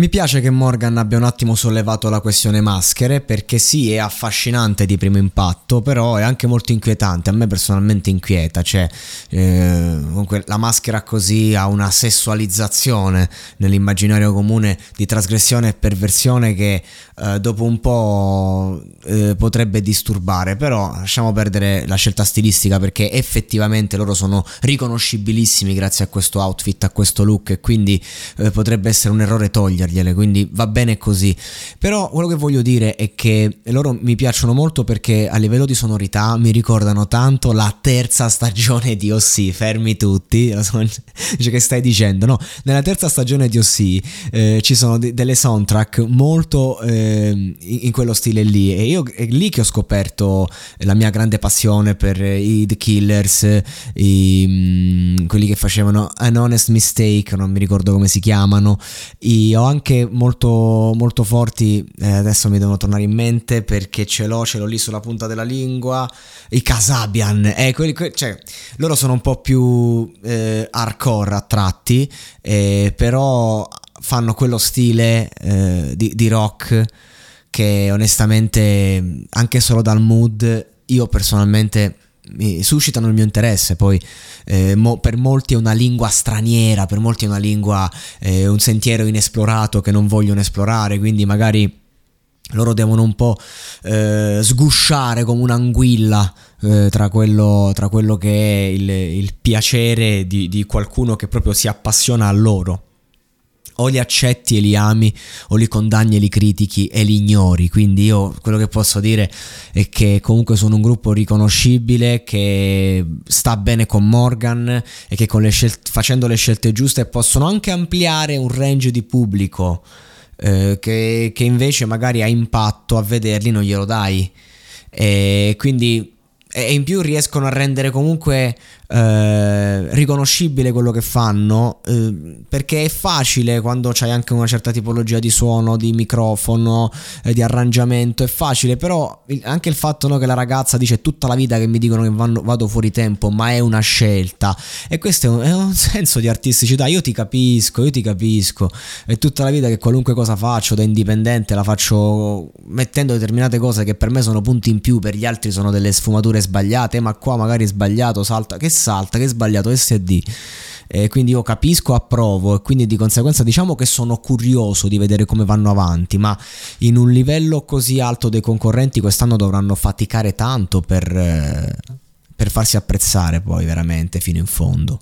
Mi piace che Morgan abbia un attimo sollevato la questione maschere perché sì è affascinante di primo impatto però è anche molto inquietante, a me personalmente inquieta, cioè eh, comunque la maschera così ha una sessualizzazione nell'immaginario comune di trasgressione e perversione che eh, dopo un po' eh, potrebbe disturbare, però lasciamo perdere la scelta stilistica perché effettivamente loro sono riconoscibilissimi grazie a questo outfit, a questo look e quindi eh, potrebbe essere un errore togliergliele, quindi va bene così. Però quello che voglio dire è che loro mi piacciono molto perché a livello di sonorità mi ricordano tanto la terza stagione di OC, fermi tutti, dice che stai dicendo, no, nella terza stagione di OC eh, ci sono de- delle soundtrack molto eh, in-, in quello stile lì e io è lì che ho scoperto la mia grande passione per i The Killers, i, mm, quelli che facevano An Honest Mistake, non mi ricordo come si chiamano, i, ho anche molto, molto forti, eh, adesso mi devono tornare in mente perché ce l'ho, ce l'ho lì sulla punta della lingua, i Casabian, eh, quelli, que- cioè, loro sono un po' più eh, hardcore a tratti, eh, però fanno quello stile eh, di, di rock che onestamente anche solo dal mood io personalmente mi suscitano il mio interesse, poi eh, mo, per molti è una lingua straniera, per molti è una lingua, eh, un sentiero inesplorato che non vogliono esplorare, quindi magari loro devono un po' eh, sgusciare come un'anguilla eh, tra, quello, tra, quello, che è il, il piacere di, di qualcuno che proprio si appassiona a loro o li accetti e li ami o li condanni e li critichi e li ignori. Quindi io quello che posso dire è che comunque sono un gruppo riconoscibile che sta bene con Morgan e che le scelte, facendo le scelte giuste possono anche ampliare un range di pubblico eh, che, che invece magari ha impatto a vederli non glielo dai. E quindi e in più riescono a rendere comunque eh, riconoscibile quello che fanno eh, perché è facile quando c'hai anche una certa tipologia di suono, di microfono, eh, di arrangiamento, è facile però anche il fatto no, che la ragazza dice tutta la vita che mi dicono che vanno, vado fuori tempo ma è una scelta. E questo è un, è un, senso di artisticità, io ti capisco, io ti capisco, è tutta la vita che qualunque cosa faccio da indipendente la faccio mettendo determinate cose che per me sono punti in più, per gli altri sono delle sfumature sbagliate, ma qua magari sbagliato salta, che salta, che è sbagliato SD. Eh, quindi io capisco, approvo e quindi di conseguenza diciamo che sono curioso di vedere come vanno avanti, ma in un livello così alto dei concorrenti quest'anno dovranno faticare tanto per, eh, per farsi apprezzare poi veramente fino in fondo.